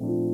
Yeah.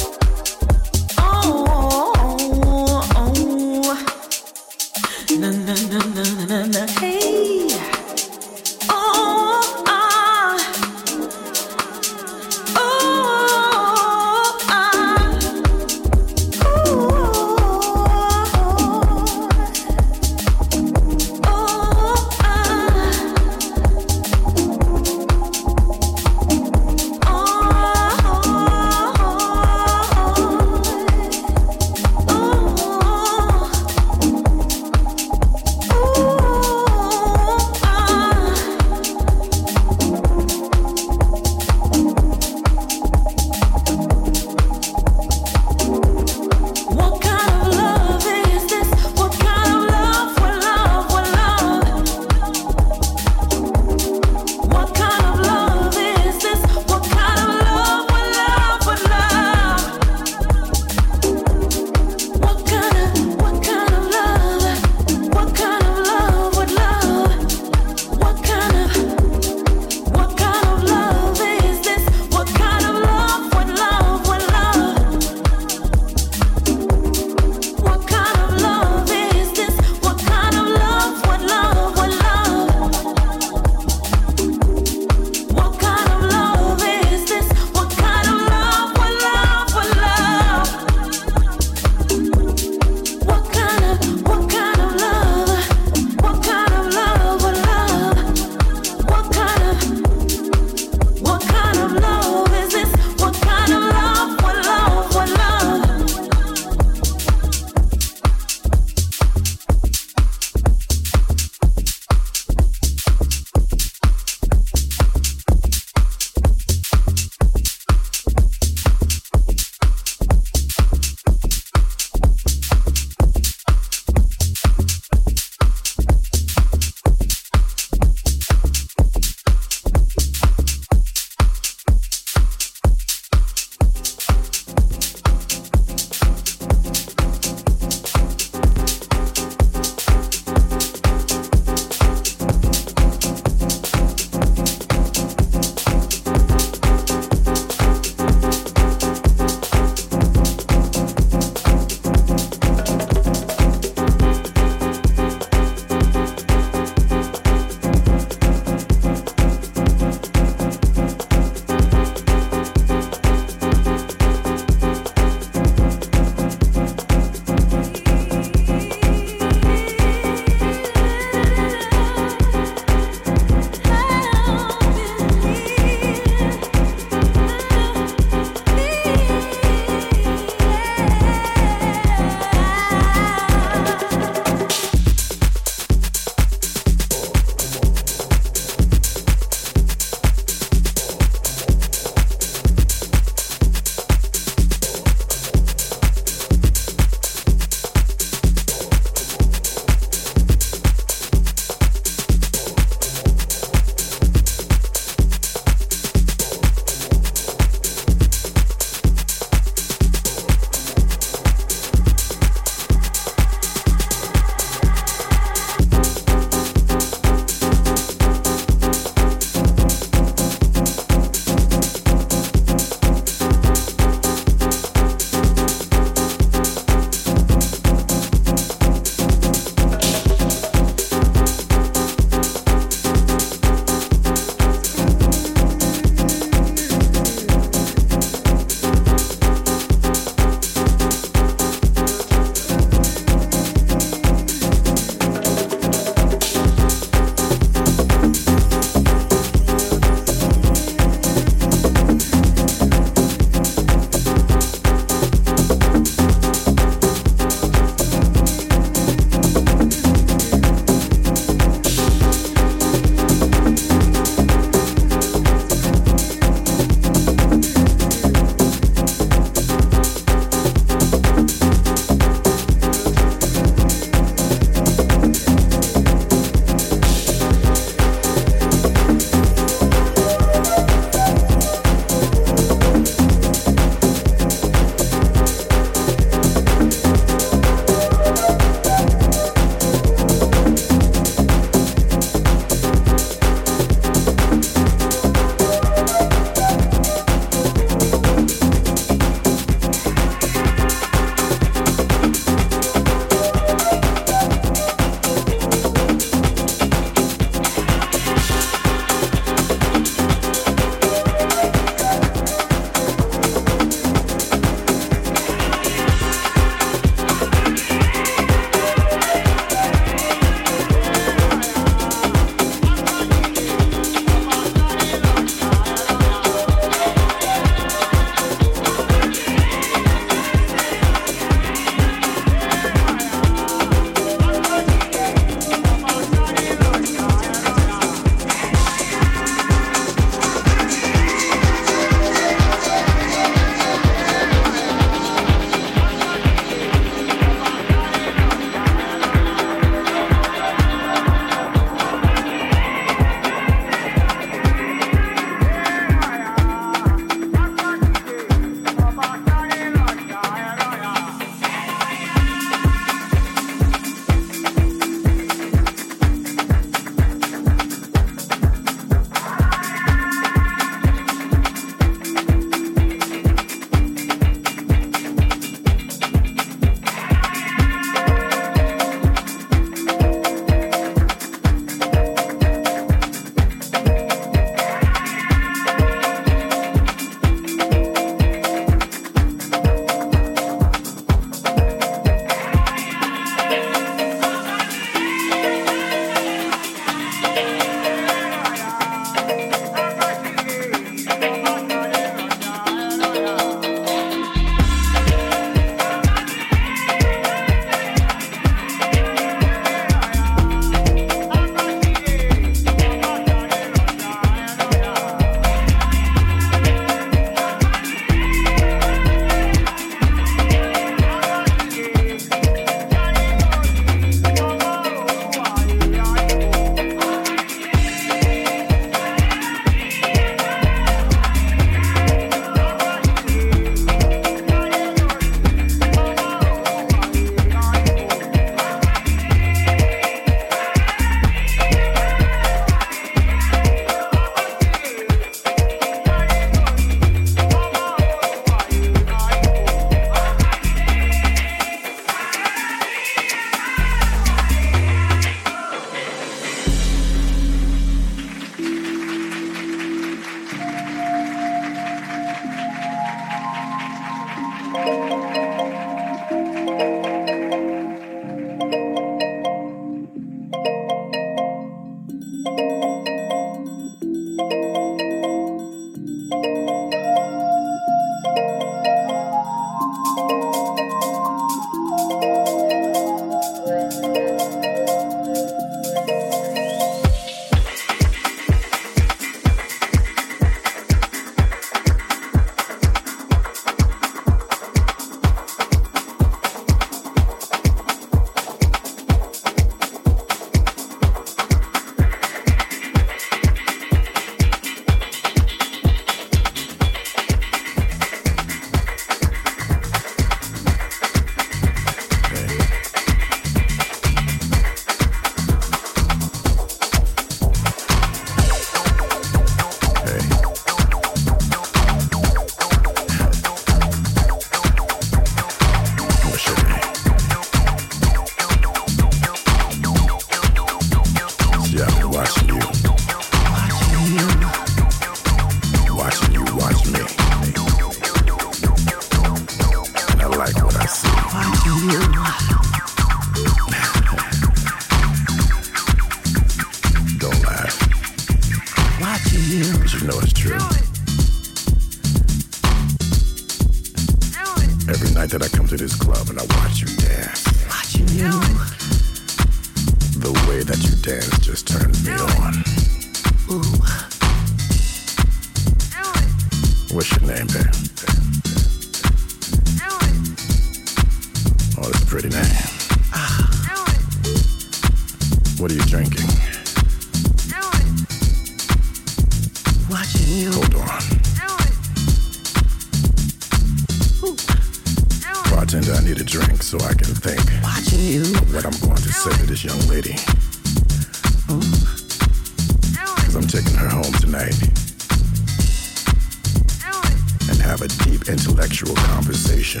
Have a deep intellectual conversation.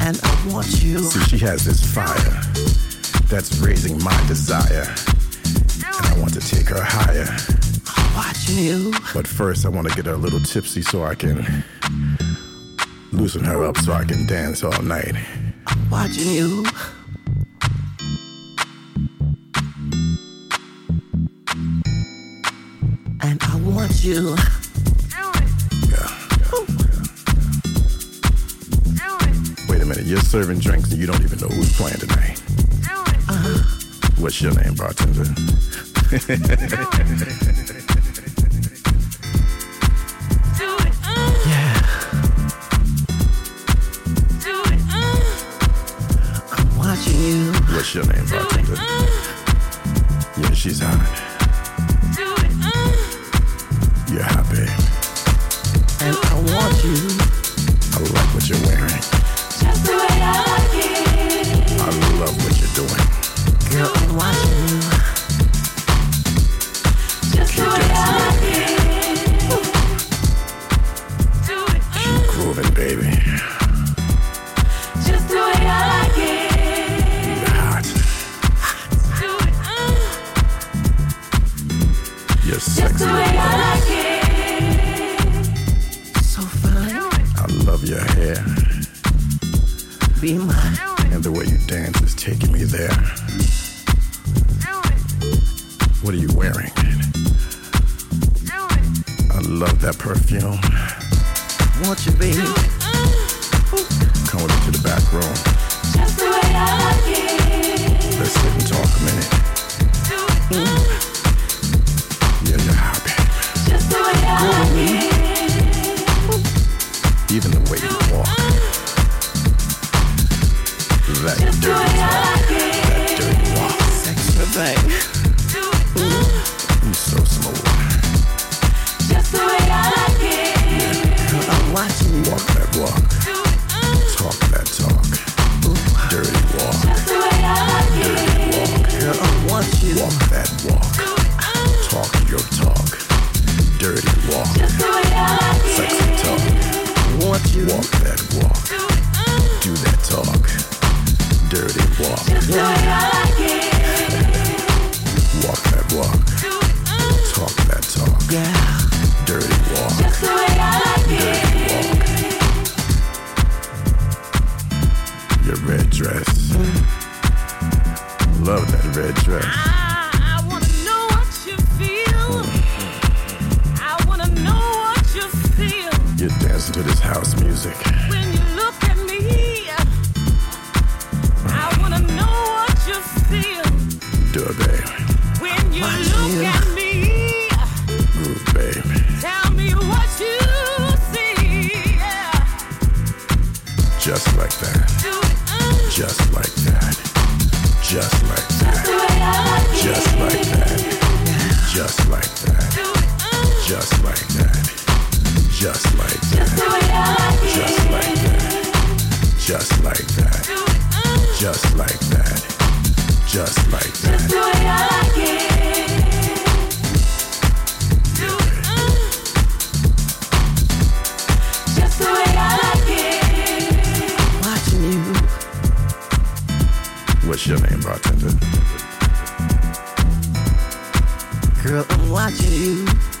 And I want you. See, she has this fire that's raising my desire. And I want to take her higher. I'm watching you. But first, I want to get her a little tipsy so I can loosen her up so I can dance all night. I'm watching you. And I want you. Serving drinks and you don't even know who's playing tonight. What's your name, bartender? Yeah. I'm watching you. What's your name, bartender? Yeah, she's hot. Walk that walk. Do that talk. Dirty walk. Walk that walk. Talk that talk. Dirty walk. Dirty walk. Your red dress. Love that red dress. You're to this house music. when you look at me. I wanna know what you feel Do it, babe. when you Watch look you. at me. Groove, babe. Tell me what you see. Yeah. Just like that. Do it, uh, Just like that. Just like that. Just like that. Just like that. it, Just like that. Just. Just like that. Just like that. do it, uh, Just like that. Just like that. Do it, the way I like it. Do it, uh, Just the way I like it. Watching you. What's your name, bartender? Girl, I'm Watching you.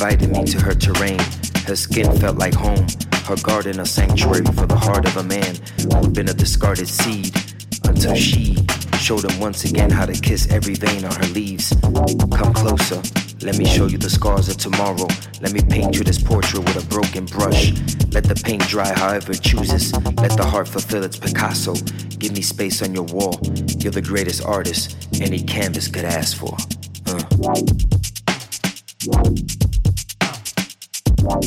invited me to her terrain. Her skin felt like home, her garden a sanctuary for the heart of a man who'd been a discarded seed until she showed him once again how to kiss every vein on her leaves. Come closer, let me show you the scars of tomorrow. Let me paint you this portrait with a broken brush. Let the paint dry however it chooses. Let the heart fulfill its Picasso. Give me space on your wall. You're the greatest artist any canvas could ask for. Uh. Wow.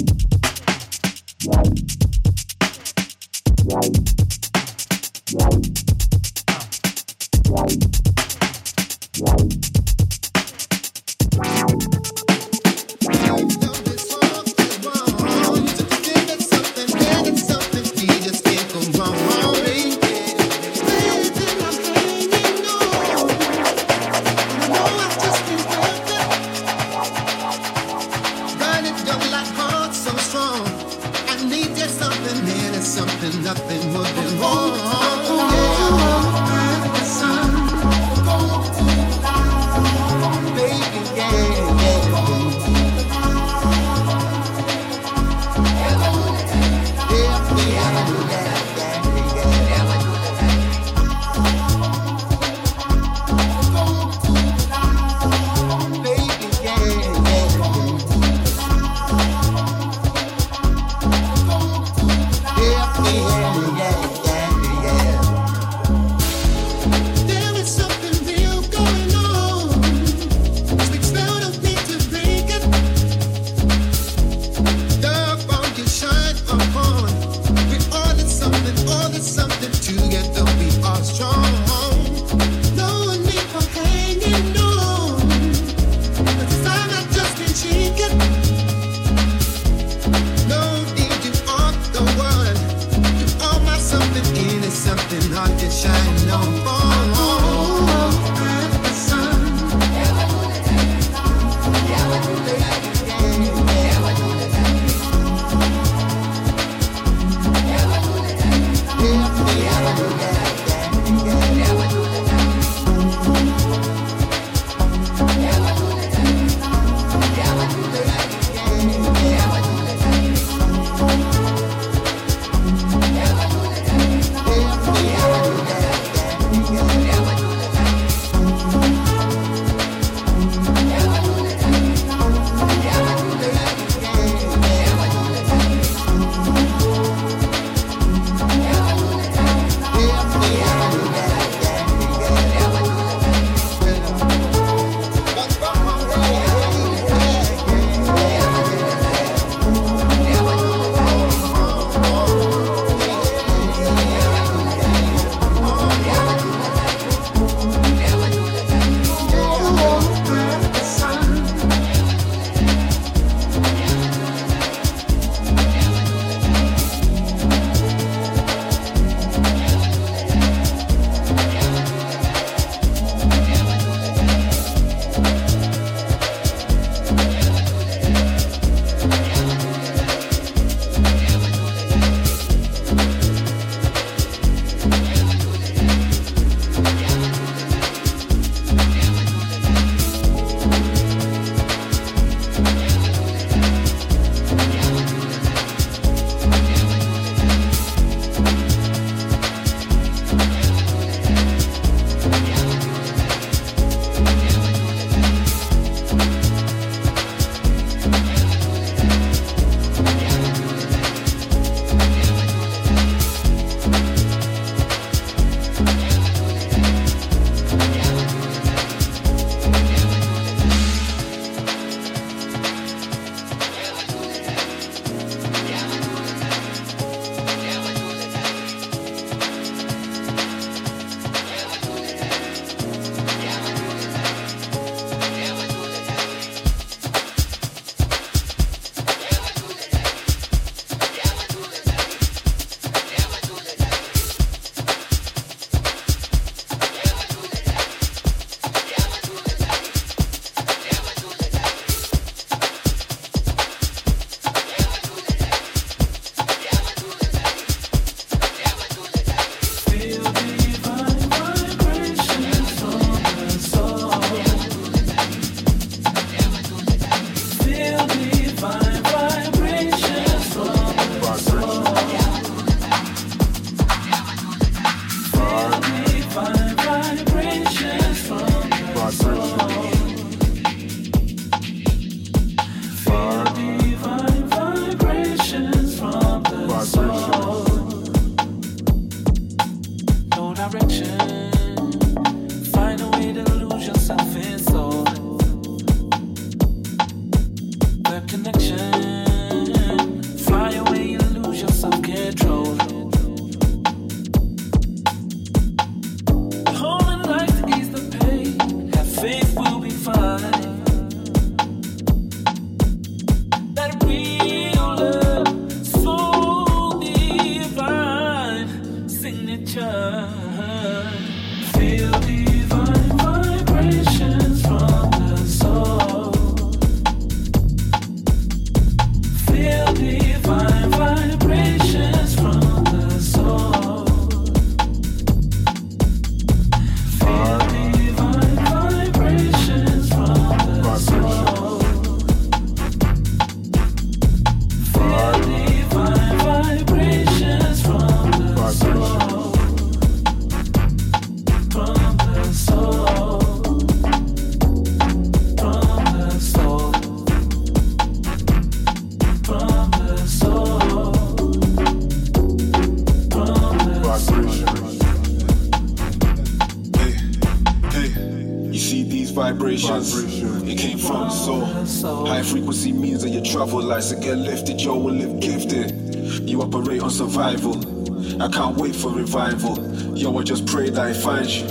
Revival. Yo, I just pray that it finds you.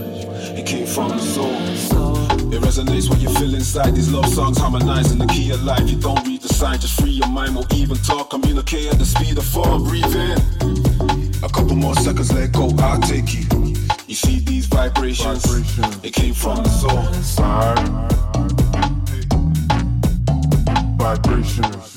It came from the soul. It resonates what you feel inside. These love songs harmonizing the key of life. You don't read the sign, just free your mind. Won't even talk. Communicate at the speed of thought. Breathe in. A couple more seconds, let go. I'll take you. You see these vibrations? It came from the soul. Vibrations.